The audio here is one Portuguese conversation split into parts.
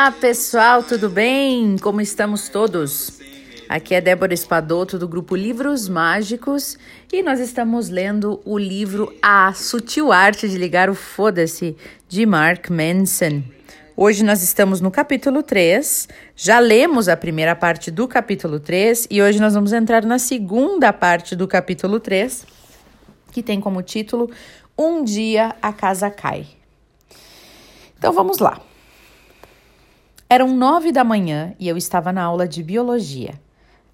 Olá, pessoal, tudo bem? Como estamos todos? Aqui é Débora Espadoto do grupo Livros Mágicos e nós estamos lendo o livro A Sutil Arte de Ligar o Foda-se de Mark Manson. Hoje nós estamos no capítulo 3. Já lemos a primeira parte do capítulo 3 e hoje nós vamos entrar na segunda parte do capítulo 3, que tem como título Um dia a casa cai. Então vamos lá. Eram nove da manhã e eu estava na aula de biologia,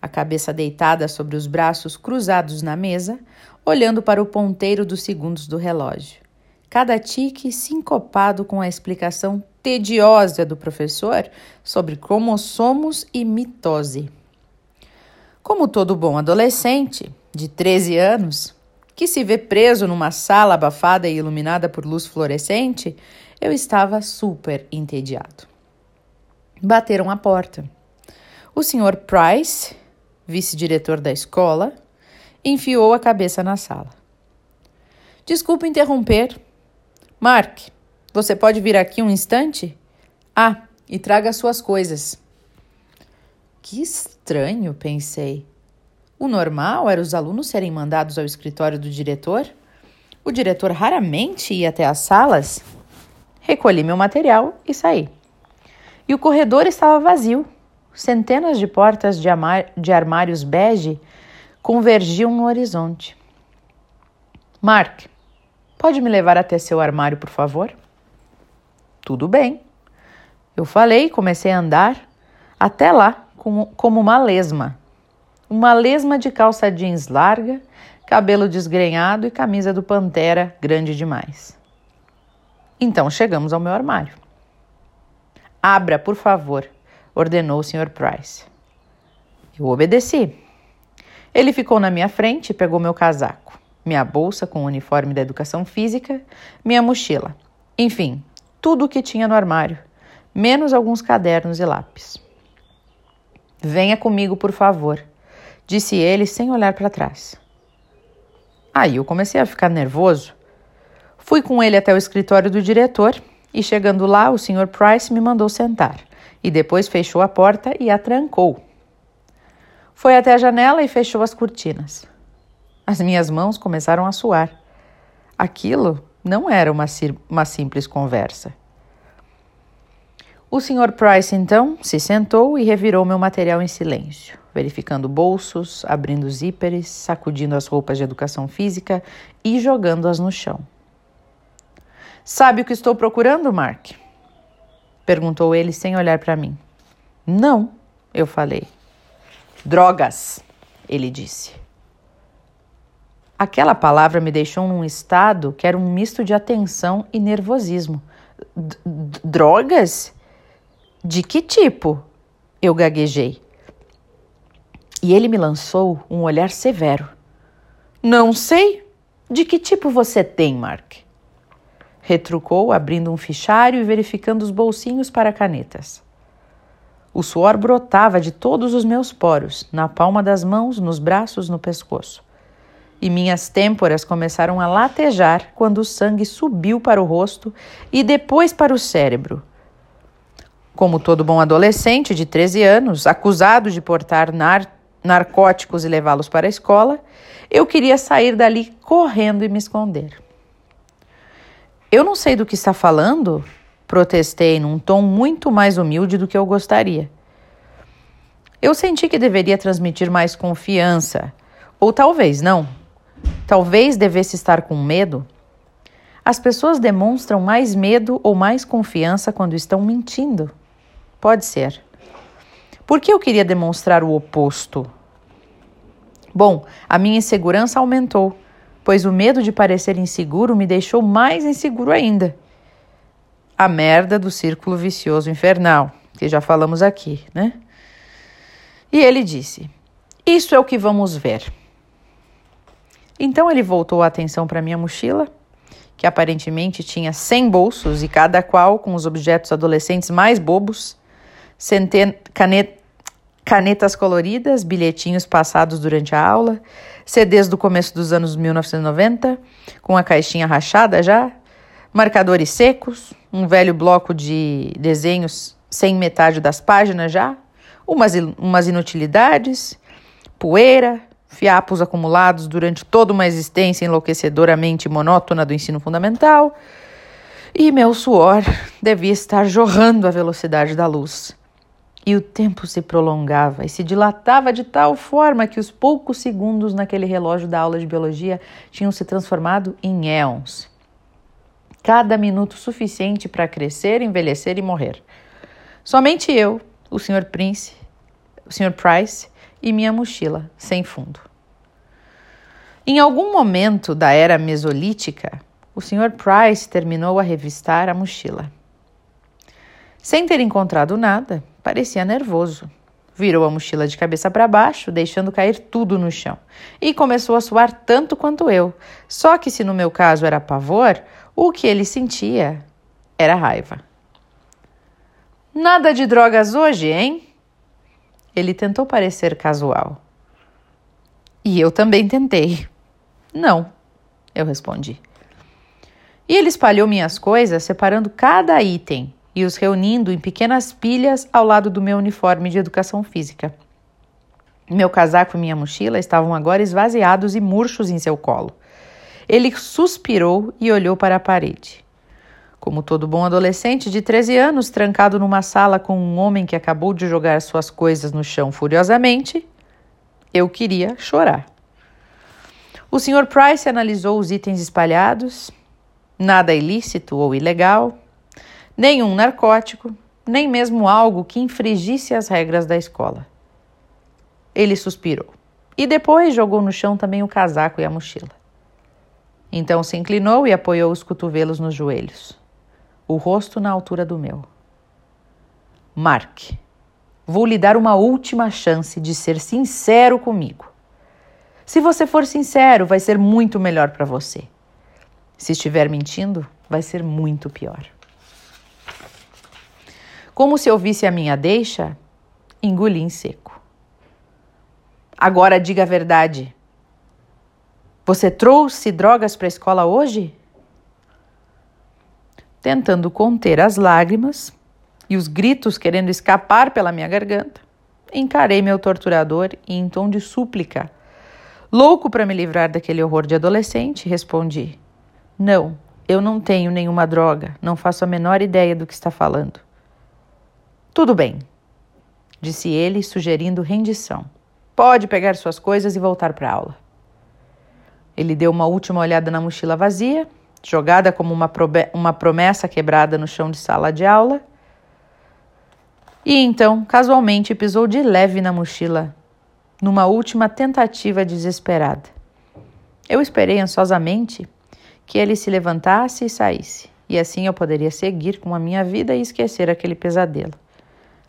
a cabeça deitada sobre os braços cruzados na mesa, olhando para o ponteiro dos segundos do relógio. Cada tique sincopado com a explicação tediosa do professor sobre cromossomos e mitose. Como todo bom adolescente, de 13 anos, que se vê preso numa sala abafada e iluminada por luz fluorescente, eu estava super entediado. Bateram a porta. O Sr. Price, vice-diretor da escola, enfiou a cabeça na sala. Desculpe interromper. Mark, você pode vir aqui um instante? Ah, e traga suas coisas. Que estranho, pensei. O normal era os alunos serem mandados ao escritório do diretor? O diretor raramente ia até as salas? Recolhi meu material e saí. E o corredor estava vazio. Centenas de portas de, de armários bege convergiam no horizonte. Mark, pode me levar até seu armário, por favor? Tudo bem. Eu falei comecei a andar até lá como, como uma lesma. Uma lesma de calça jeans larga, cabelo desgrenhado e camisa do Pantera grande demais. Então chegamos ao meu armário. Abra, por favor, ordenou o Sr. Price. Eu obedeci. Ele ficou na minha frente e pegou meu casaco, minha bolsa com o uniforme da educação física, minha mochila. Enfim, tudo o que tinha no armário, menos alguns cadernos e lápis. Venha comigo, por favor, disse ele sem olhar para trás. Aí eu comecei a ficar nervoso. Fui com ele até o escritório do diretor e, chegando lá, o Sr. Price me mandou sentar e depois fechou a porta e a trancou. Foi até a janela e fechou as cortinas. As minhas mãos começaram a suar. Aquilo não era uma, uma simples conversa. O Sr. Price então se sentou e revirou meu material em silêncio, verificando bolsos, abrindo zíperes, sacudindo as roupas de educação física e jogando-as no chão. Sabe o que estou procurando, Mark? Perguntou ele sem olhar para mim. Não, eu falei. Drogas, ele disse. Aquela palavra me deixou num estado que era um misto de atenção e nervosismo. Drogas? De que tipo? Eu gaguejei. E ele me lançou um olhar severo. Não sei. De que tipo você tem, Mark? Retrucou, abrindo um fichário e verificando os bolsinhos para canetas. O suor brotava de todos os meus poros, na palma das mãos, nos braços, no pescoço e minhas têmporas começaram a latejar quando o sangue subiu para o rosto e depois para o cérebro. Como todo bom adolescente de 13 anos, acusado de portar nar narcóticos e levá-los para a escola, eu queria sair dali correndo e me esconder. Eu não sei do que está falando, protestei num tom muito mais humilde do que eu gostaria. Eu senti que deveria transmitir mais confiança, ou talvez não. Talvez devesse estar com medo. As pessoas demonstram mais medo ou mais confiança quando estão mentindo. Pode ser. Por que eu queria demonstrar o oposto? Bom, a minha insegurança aumentou, pois o medo de parecer inseguro me deixou mais inseguro ainda. A merda do círculo vicioso infernal, que já falamos aqui, né? E ele disse: Isso é o que vamos ver. Então ele voltou a atenção para minha mochila, que aparentemente tinha 100 bolsos e cada qual com os objetos adolescentes mais bobos, canet canetas coloridas, bilhetinhos passados durante a aula, CDs do começo dos anos 1990, com a caixinha rachada já, marcadores secos, um velho bloco de desenhos sem metade das páginas já, umas, umas inutilidades, poeira, fiapos acumulados durante toda uma existência enlouquecedoramente monótona do ensino fundamental, e meu suor devia estar jorrando à velocidade da luz. E o tempo se prolongava e se dilatava de tal forma que os poucos segundos naquele relógio da aula de biologia tinham se transformado em éons. Cada minuto suficiente para crescer, envelhecer e morrer. Somente eu, o Sr. Prince, o Sr. Price e minha mochila sem fundo. Em algum momento da era mesolítica, o Sr. Price terminou a revistar a mochila. Sem ter encontrado nada, parecia nervoso. Virou a mochila de cabeça para baixo, deixando cair tudo no chão, e começou a suar tanto quanto eu. Só que, se no meu caso era pavor, o que ele sentia era raiva. Nada de drogas hoje, hein? Ele tentou parecer casual. E eu também tentei. Não, eu respondi. E ele espalhou minhas coisas, separando cada item e os reunindo em pequenas pilhas ao lado do meu uniforme de educação física. Meu casaco e minha mochila estavam agora esvaziados e murchos em seu colo. Ele suspirou e olhou para a parede. Como todo bom adolescente de 13 anos, trancado numa sala com um homem que acabou de jogar suas coisas no chão furiosamente, eu queria chorar. O Sr. Price analisou os itens espalhados. Nada ilícito ou ilegal, nenhum narcótico, nem mesmo algo que infringisse as regras da escola. Ele suspirou e depois jogou no chão também o casaco e a mochila. Então se inclinou e apoiou os cotovelos nos joelhos, o rosto na altura do meu. Mark, vou lhe dar uma última chance de ser sincero comigo. Se você for sincero, vai ser muito melhor para você. Se estiver mentindo, vai ser muito pior. Como se ouvisse a minha deixa, engoli em seco. Agora diga a verdade. Você trouxe drogas para a escola hoje? Tentando conter as lágrimas e os gritos querendo escapar pela minha garganta, encarei meu torturador em tom de súplica, louco para me livrar daquele horror de adolescente, respondi: Não, eu não tenho nenhuma droga, não faço a menor ideia do que está falando. Tudo bem, disse ele, sugerindo rendição. Pode pegar suas coisas e voltar para a aula. Ele deu uma última olhada na mochila vazia, jogada como uma, uma promessa quebrada no chão de sala de aula, e então, casualmente, pisou de leve na mochila, numa última tentativa desesperada. Eu esperei ansiosamente que ele se levantasse e saísse, e assim eu poderia seguir com a minha vida e esquecer aquele pesadelo.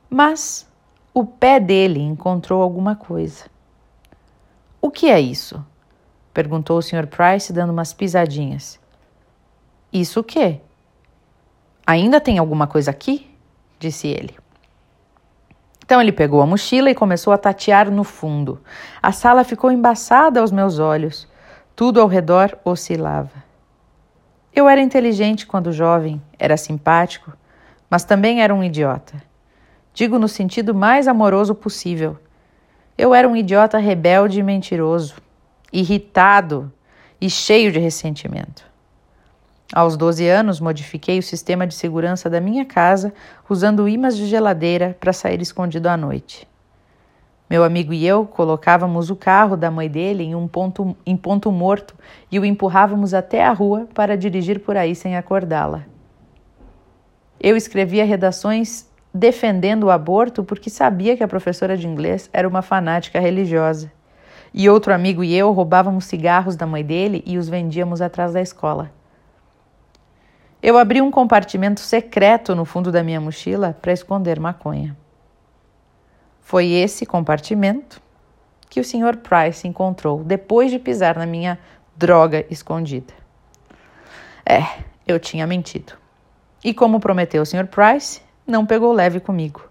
Mas o pé dele encontrou alguma coisa. O que é isso? perguntou o Sr. Price, dando umas pisadinhas. Isso o quê? Ainda tem alguma coisa aqui? disse ele. Então ele pegou a mochila e começou a tatear no fundo. A sala ficou embaçada aos meus olhos. Tudo ao redor oscilava. Eu era inteligente quando jovem, era simpático, mas também era um idiota. Digo no sentido mais amoroso possível. Eu era um idiota rebelde e mentiroso, irritado e cheio de ressentimento. Aos 12 anos, modifiquei o sistema de segurança da minha casa usando imãs de geladeira para sair escondido à noite. Meu amigo e eu colocávamos o carro da mãe dele em um ponto, em ponto morto e o empurrávamos até a rua para dirigir por aí sem acordá-la. Eu escrevia redações defendendo o aborto porque sabia que a professora de inglês era uma fanática religiosa. E outro amigo e eu roubávamos cigarros da mãe dele e os vendíamos atrás da escola. Eu abri um compartimento secreto no fundo da minha mochila para esconder maconha. Foi esse compartimento que o Sr. Price encontrou depois de pisar na minha droga escondida. É, eu tinha mentido. E como prometeu o Sr. Price, não pegou leve comigo.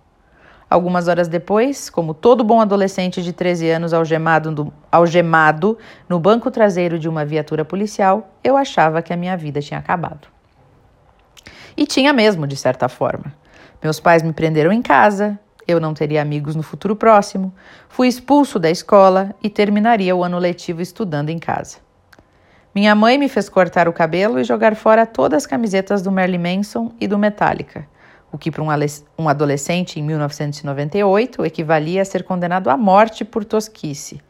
Algumas horas depois, como todo bom adolescente de 13 anos algemado no, algemado no banco traseiro de uma viatura policial, eu achava que a minha vida tinha acabado. E tinha mesmo, de certa forma. Meus pais me prenderam em casa, eu não teria amigos no futuro próximo, fui expulso da escola e terminaria o ano letivo estudando em casa. Minha mãe me fez cortar o cabelo e jogar fora todas as camisetas do Marilyn Manson e do Metallica, o que para um adolescente em 1998 equivalia a ser condenado à morte por tosquice.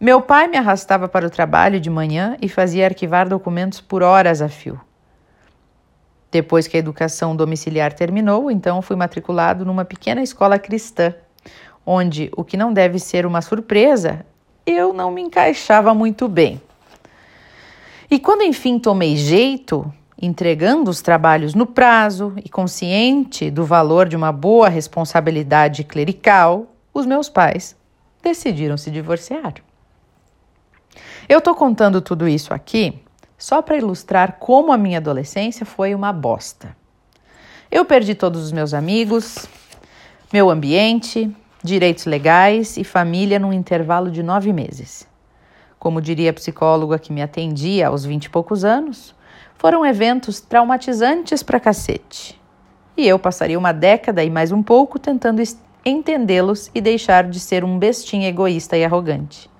Meu pai me arrastava para o trabalho de manhã e fazia arquivar documentos por horas a fio. Depois que a educação domiciliar terminou, então fui matriculado numa pequena escola cristã, onde o que não deve ser uma surpresa, eu não me encaixava muito bem. E quando enfim tomei jeito, entregando os trabalhos no prazo e consciente do valor de uma boa responsabilidade clerical, os meus pais decidiram se divorciar. Eu estou contando tudo isso aqui só para ilustrar como a minha adolescência foi uma bosta. Eu perdi todos os meus amigos, meu ambiente, direitos legais e família num intervalo de nove meses. Como diria a psicóloga que me atendia aos vinte e poucos anos, foram eventos traumatizantes para cacete. E eu passaria uma década e mais um pouco tentando entendê-los e deixar de ser um bestinho egoísta e arrogante.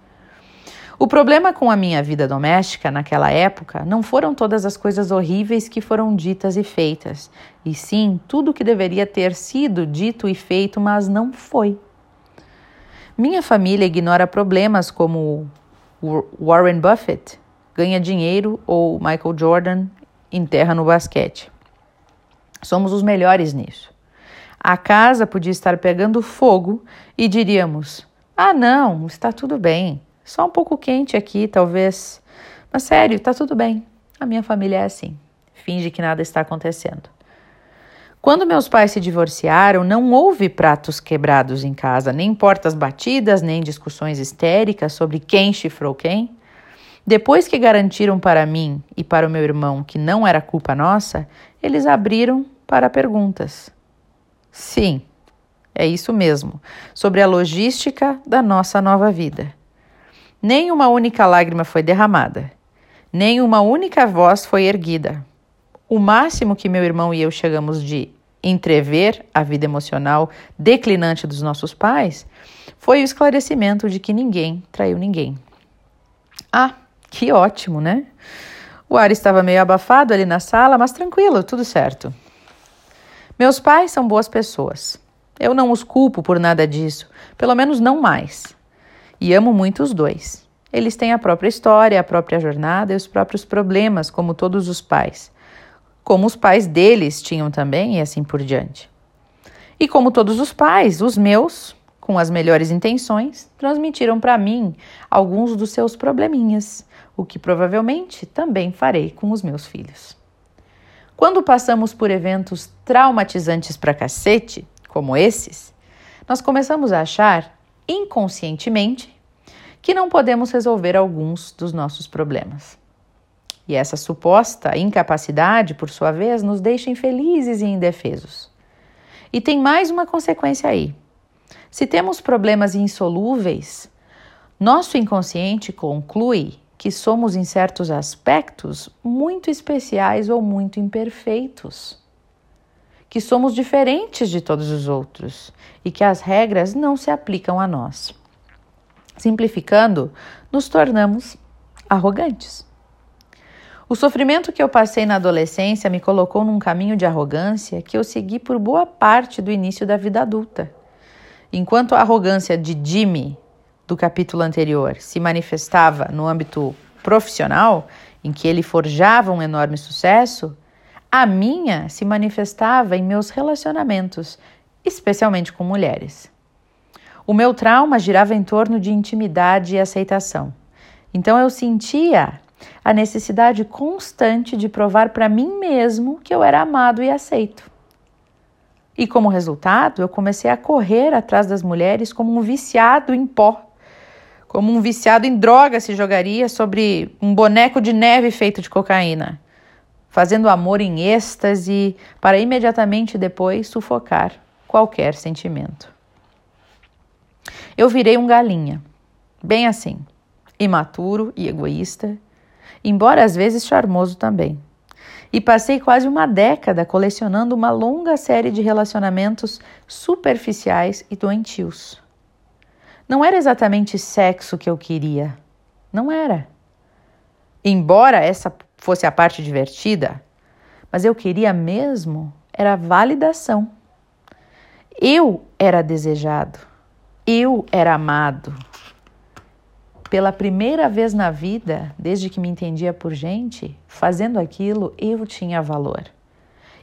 O problema com a minha vida doméstica naquela época não foram todas as coisas horríveis que foram ditas e feitas, e sim tudo o que deveria ter sido dito e feito, mas não foi. Minha família ignora problemas como Warren Buffett ganha dinheiro ou Michael Jordan enterra no basquete. Somos os melhores nisso. A casa podia estar pegando fogo e diríamos: ah, não, está tudo bem. Só um pouco quente aqui, talvez. Mas sério, tá tudo bem. A minha família é assim. Finge que nada está acontecendo. Quando meus pais se divorciaram, não houve pratos quebrados em casa, nem portas batidas, nem discussões histéricas sobre quem chifrou quem. Depois que garantiram para mim e para o meu irmão que não era culpa nossa, eles abriram para perguntas. Sim, é isso mesmo, sobre a logística da nossa nova vida. Nem uma única lágrima foi derramada, nem uma única voz foi erguida. O máximo que meu irmão e eu chegamos de entrever a vida emocional declinante dos nossos pais foi o esclarecimento de que ninguém traiu ninguém. Ah, que ótimo, né? O ar estava meio abafado ali na sala, mas tranquilo, tudo certo. Meus pais são boas pessoas. Eu não os culpo por nada disso, pelo menos não mais e amo muito os dois. Eles têm a própria história, a própria jornada e os próprios problemas, como todos os pais. Como os pais deles tinham também e assim por diante. E como todos os pais, os meus, com as melhores intenções, transmitiram para mim alguns dos seus probleminhas, o que provavelmente também farei com os meus filhos. Quando passamos por eventos traumatizantes para cacete, como esses, nós começamos a achar, inconscientemente, que não podemos resolver alguns dos nossos problemas. E essa suposta incapacidade, por sua vez, nos deixa infelizes e indefesos. E tem mais uma consequência aí. Se temos problemas insolúveis, nosso inconsciente conclui que somos, em certos aspectos, muito especiais ou muito imperfeitos. Que somos diferentes de todos os outros e que as regras não se aplicam a nós. Simplificando, nos tornamos arrogantes. O sofrimento que eu passei na adolescência me colocou num caminho de arrogância que eu segui por boa parte do início da vida adulta. Enquanto a arrogância de Jimmy, do capítulo anterior, se manifestava no âmbito profissional, em que ele forjava um enorme sucesso, a minha se manifestava em meus relacionamentos, especialmente com mulheres. O meu trauma girava em torno de intimidade e aceitação. Então eu sentia a necessidade constante de provar para mim mesmo que eu era amado e aceito. E como resultado, eu comecei a correr atrás das mulheres como um viciado em pó, como um viciado em droga se jogaria sobre um boneco de neve feito de cocaína, fazendo amor em êxtase para imediatamente depois sufocar qualquer sentimento. Eu virei um galinha, bem assim, imaturo e egoísta, embora às vezes charmoso também. e passei quase uma década colecionando uma longa série de relacionamentos superficiais e doentios. Não era exatamente sexo que eu queria. Não era. Embora essa fosse a parte divertida, mas eu queria mesmo era validação. Eu era desejado. Eu era amado. Pela primeira vez na vida, desde que me entendia por gente, fazendo aquilo eu tinha valor.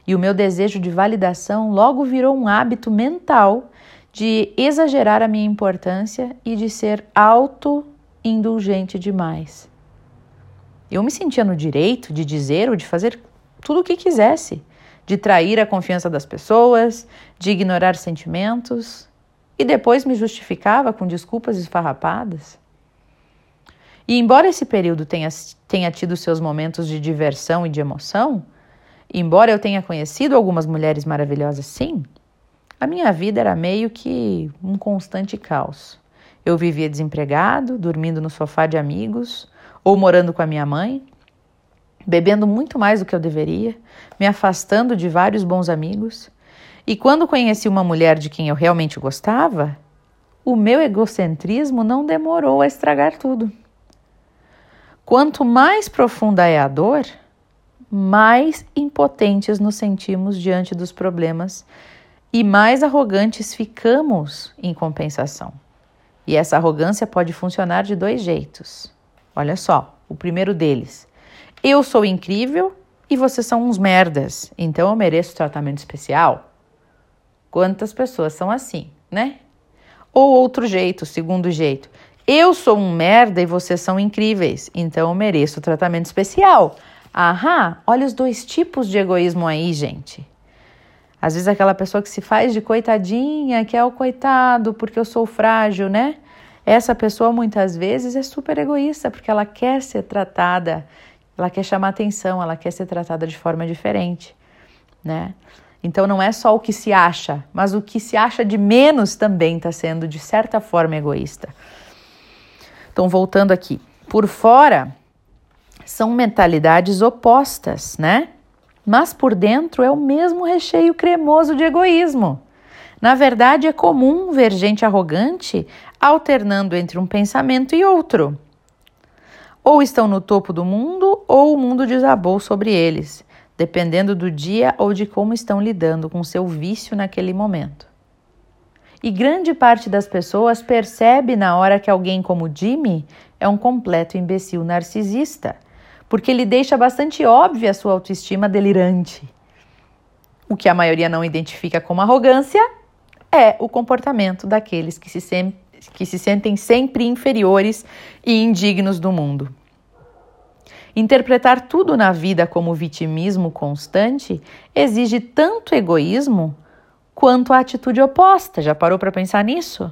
E o meu desejo de validação logo virou um hábito mental de exagerar a minha importância e de ser auto-indulgente demais. Eu me sentia no direito de dizer ou de fazer tudo o que quisesse, de trair a confiança das pessoas, de ignorar sentimentos, e depois me justificava com desculpas esfarrapadas. E embora esse período tenha, tenha tido seus momentos de diversão e de emoção, embora eu tenha conhecido algumas mulheres maravilhosas, sim, a minha vida era meio que um constante caos. Eu vivia desempregado, dormindo no sofá de amigos ou morando com a minha mãe, bebendo muito mais do que eu deveria, me afastando de vários bons amigos. E quando conheci uma mulher de quem eu realmente gostava, o meu egocentrismo não demorou a estragar tudo. Quanto mais profunda é a dor, mais impotentes nos sentimos diante dos problemas e mais arrogantes ficamos em compensação. E essa arrogância pode funcionar de dois jeitos. Olha só, o primeiro deles eu sou incrível e vocês são uns merdas, então eu mereço tratamento especial. Quantas pessoas são assim, né? Ou outro jeito, segundo jeito. Eu sou um merda e vocês são incríveis, então eu mereço tratamento especial. Aham, olha os dois tipos de egoísmo aí, gente. Às vezes aquela pessoa que se faz de coitadinha, que é o coitado porque eu sou frágil, né? Essa pessoa muitas vezes é super egoísta porque ela quer ser tratada ela quer chamar atenção, ela quer ser tratada de forma diferente, né? Então não é só o que se acha, mas o que se acha de menos também está sendo de certa forma egoísta. Então voltando aqui, por fora são mentalidades opostas, né? Mas por dentro é o mesmo recheio cremoso de egoísmo. Na verdade, é comum ver gente arrogante alternando entre um pensamento e outro. Ou estão no topo do mundo, ou o mundo desabou sobre eles, dependendo do dia ou de como estão lidando com seu vício naquele momento. E grande parte das pessoas percebe na hora que alguém como Jimmy é um completo imbecil narcisista, porque ele deixa bastante óbvia a sua autoestima delirante. O que a maioria não identifica como arrogância é o comportamento daqueles que se, sem, que se sentem sempre inferiores e indignos do mundo. Interpretar tudo na vida como vitimismo constante exige tanto egoísmo quanto a atitude oposta. Já parou para pensar nisso?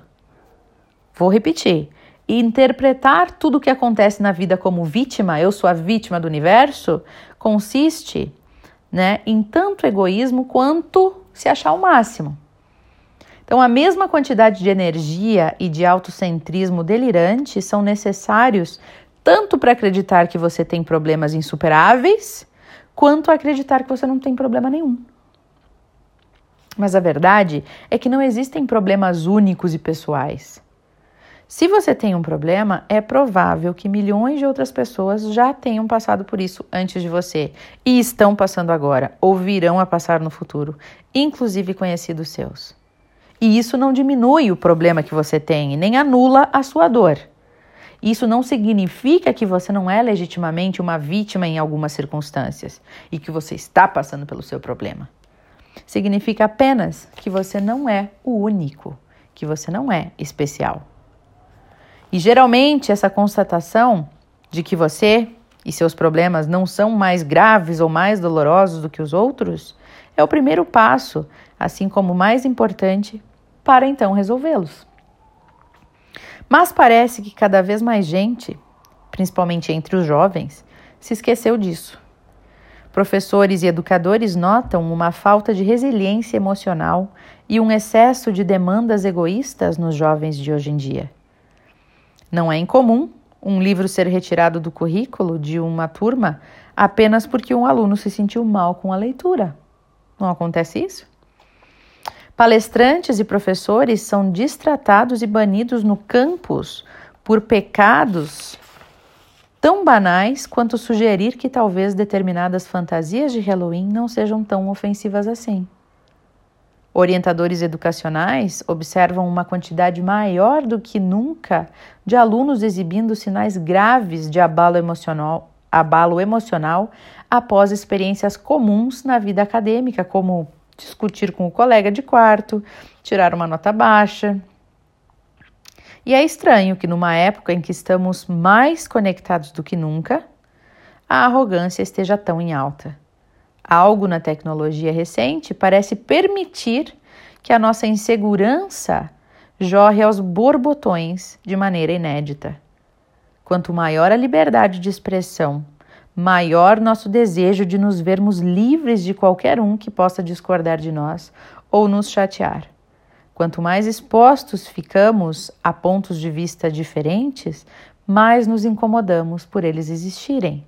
Vou repetir. Interpretar tudo o que acontece na vida como vítima, eu sou a vítima do universo, consiste né, em tanto egoísmo quanto se achar o máximo. Então, a mesma quantidade de energia e de autocentrismo delirante são necessários tanto para acreditar que você tem problemas insuperáveis, quanto acreditar que você não tem problema nenhum. Mas a verdade é que não existem problemas únicos e pessoais. Se você tem um problema, é provável que milhões de outras pessoas já tenham passado por isso antes de você e estão passando agora ou virão a passar no futuro, inclusive conhecidos seus. E isso não diminui o problema que você tem, nem anula a sua dor. Isso não significa que você não é legitimamente uma vítima em algumas circunstâncias e que você está passando pelo seu problema. Significa apenas que você não é o único, que você não é especial. E geralmente essa constatação de que você e seus problemas não são mais graves ou mais dolorosos do que os outros é o primeiro passo, assim como o mais importante para então resolvê-los. Mas parece que cada vez mais gente, principalmente entre os jovens, se esqueceu disso. Professores e educadores notam uma falta de resiliência emocional e um excesso de demandas egoístas nos jovens de hoje em dia. Não é incomum um livro ser retirado do currículo de uma turma apenas porque um aluno se sentiu mal com a leitura. Não acontece isso? Palestrantes e professores são distratados e banidos no campus por pecados tão banais quanto sugerir que talvez determinadas fantasias de Halloween não sejam tão ofensivas assim. Orientadores educacionais observam uma quantidade maior do que nunca de alunos exibindo sinais graves de abalo emocional, abalo emocional após experiências comuns na vida acadêmica, como discutir com o colega de quarto, tirar uma nota baixa. E é estranho que, numa época em que estamos mais conectados do que nunca, a arrogância esteja tão em alta. Algo na tecnologia recente parece permitir que a nossa insegurança jorre aos borbotões de maneira inédita. Quanto maior a liberdade de expressão, maior nosso desejo de nos vermos livres de qualquer um que possa discordar de nós ou nos chatear. Quanto mais expostos ficamos a pontos de vista diferentes, mais nos incomodamos por eles existirem.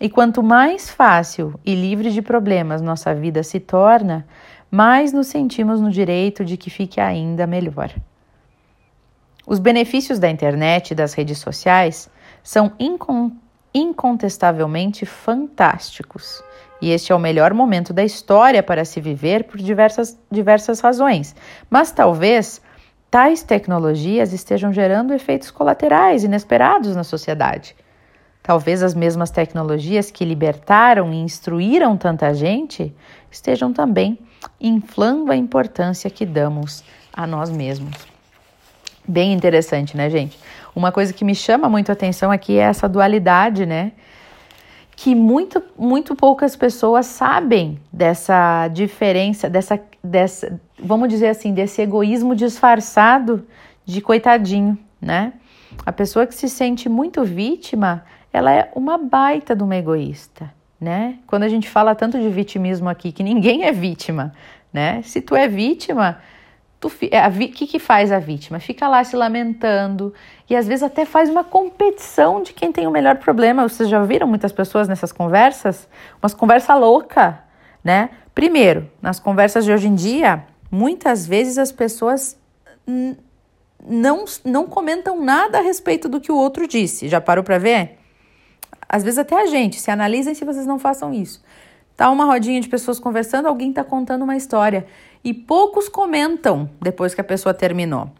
E quanto mais fácil e livre de problemas nossa vida se torna, mais nos sentimos no direito de que fique ainda melhor. Os benefícios da internet e das redes sociais são incontestavelmente fantásticos. E este é o melhor momento da história para se viver por diversas, diversas razões. Mas talvez tais tecnologias estejam gerando efeitos colaterais inesperados na sociedade. Talvez as mesmas tecnologias que libertaram e instruíram tanta gente estejam também inflando a importância que damos a nós mesmos. Bem interessante, né, gente? Uma coisa que me chama muito a atenção aqui é essa dualidade, né? Que muito, muito poucas pessoas sabem dessa diferença, dessa, dessa, vamos dizer assim, desse egoísmo disfarçado de coitadinho, né? A pessoa que se sente muito vítima, ela é uma baita de uma egoísta, né? Quando a gente fala tanto de vitimismo aqui, que ninguém é vítima, né? Se tu é vítima, o é, que que faz a vítima? Fica lá se lamentando e às vezes até faz uma competição de quem tem o melhor problema. Vocês já viram muitas pessoas nessas conversas? Umas conversa louca, né? Primeiro, nas conversas de hoje em dia, muitas vezes as pessoas não, não comentam nada a respeito do que o outro disse. Já parou para ver? Às vezes até a gente, se analisem se vocês não façam isso. Tá uma rodinha de pessoas conversando, alguém está contando uma história e poucos comentam depois que a pessoa terminou.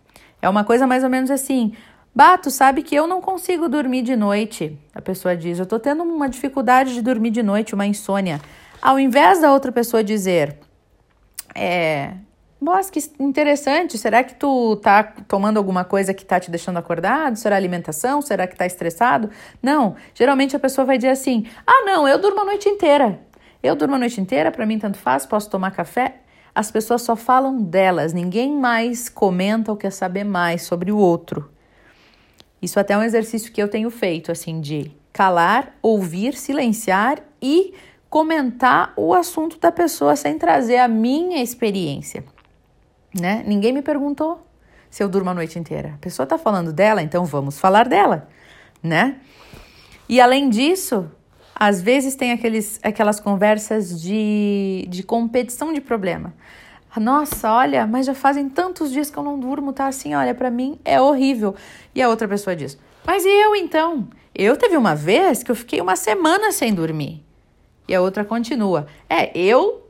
É uma coisa mais ou menos assim: Bato, sabe que eu não consigo dormir de noite. A pessoa diz: Eu tô tendo uma dificuldade de dormir de noite, uma insônia. Ao invés da outra pessoa dizer: É, nossa, que interessante. Será que tu tá tomando alguma coisa que tá te deixando acordado? Será alimentação? Será que tá estressado? Não. Geralmente a pessoa vai dizer assim: "Ah, não, eu durmo a noite inteira. Eu durmo a noite inteira, para mim tanto faz, posso tomar café". As pessoas só falam delas, ninguém mais comenta ou quer saber mais sobre o outro. Isso até é um exercício que eu tenho feito, assim, de calar, ouvir, silenciar e comentar o assunto da pessoa sem trazer a minha experiência né? Ninguém me perguntou se eu durmo a noite inteira. A pessoa está falando dela, então vamos falar dela, né? E além disso, às vezes tem aqueles, aquelas conversas de, de competição de problema. Nossa, olha, mas já fazem tantos dias que eu não durmo, tá assim, olha, para mim é horrível. E a outra pessoa diz: Mas e eu então? Eu teve uma vez que eu fiquei uma semana sem dormir. E a outra continua: É, eu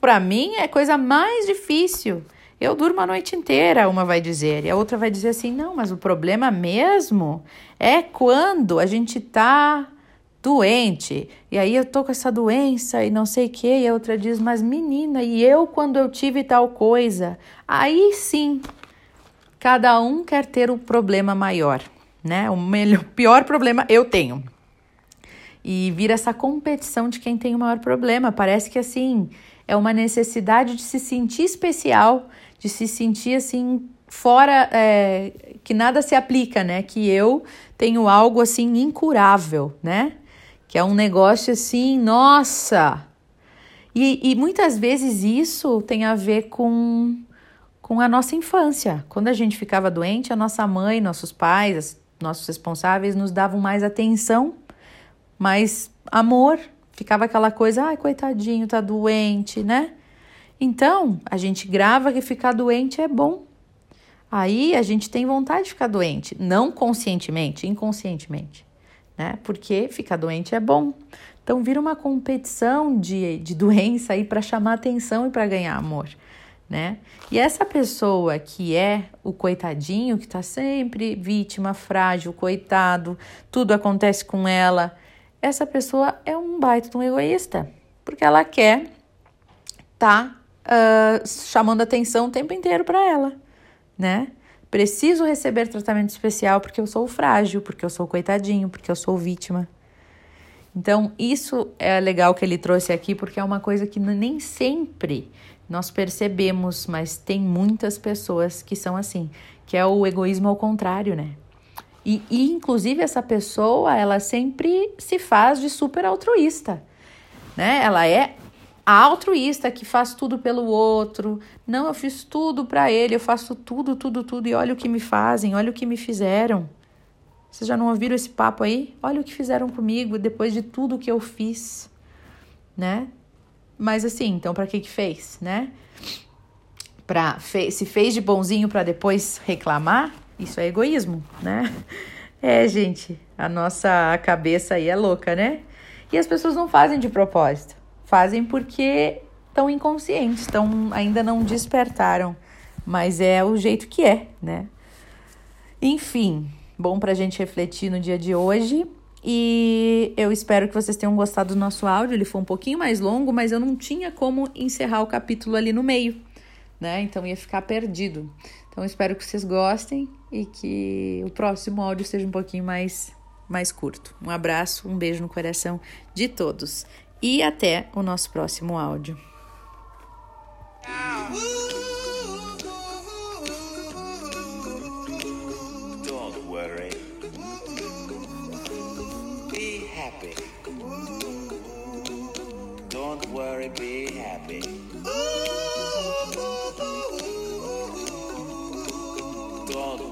para mim é coisa mais difícil. Eu durmo a noite inteira, uma vai dizer, e a outra vai dizer assim: não, mas o problema mesmo é quando a gente tá doente. E aí eu tô com essa doença e não sei o que, e a outra diz: mas menina, e eu quando eu tive tal coisa? Aí sim, cada um quer ter o um problema maior, né? O melhor, pior problema eu tenho. E vira essa competição de quem tem o maior problema. Parece que assim é uma necessidade de se sentir especial, de se sentir assim fora é, que nada se aplica, né? Que eu tenho algo assim incurável, né? Que é um negócio assim, nossa. E, e muitas vezes isso tem a ver com com a nossa infância. Quando a gente ficava doente, a nossa mãe, nossos pais, nossos responsáveis nos davam mais atenção, mais amor. Ficava aquela coisa, ai, coitadinho, tá doente, né? Então, a gente grava que ficar doente é bom. Aí a gente tem vontade de ficar doente, não conscientemente, inconscientemente, né? Porque ficar doente é bom. Então vira uma competição de, de doença aí para chamar atenção e para ganhar amor, né? E essa pessoa que é o coitadinho, que tá sempre vítima, frágil, coitado, tudo acontece com ela, essa pessoa é um baita de um egoísta, porque ela quer tá uh, chamando atenção o tempo inteiro para ela né? Preciso receber tratamento especial porque eu sou frágil, porque eu sou coitadinho, porque eu sou vítima. Então, isso é legal que ele trouxe aqui, porque é uma coisa que nem sempre nós percebemos, mas tem muitas pessoas que são assim, que é o egoísmo ao contrário, né? E, e inclusive essa pessoa, ela sempre se faz de super altruísta, né? Ela é a altruísta que faz tudo pelo outro. Não, eu fiz tudo para ele, eu faço tudo, tudo, tudo e olha o que me fazem, olha o que me fizeram. Vocês já não ouviram esse papo aí? Olha o que fizeram comigo depois de tudo que eu fiz, né? Mas assim, então para que que fez, né? Para fe se fez de bonzinho para depois reclamar? Isso é egoísmo, né? É, gente, a nossa cabeça aí é louca, né? E as pessoas não fazem de propósito. Fazem porque estão inconscientes, estão, ainda não despertaram. Mas é o jeito que é, né? Enfim, bom para a gente refletir no dia de hoje. E eu espero que vocês tenham gostado do nosso áudio. Ele foi um pouquinho mais longo, mas eu não tinha como encerrar o capítulo ali no meio, né? Então ia ficar perdido. Então espero que vocês gostem e que o próximo áudio seja um pouquinho mais mais curto. Um abraço, um beijo no coração de todos e até o nosso próximo áudio. Don't worry. Be happy. Don't worry, be happy.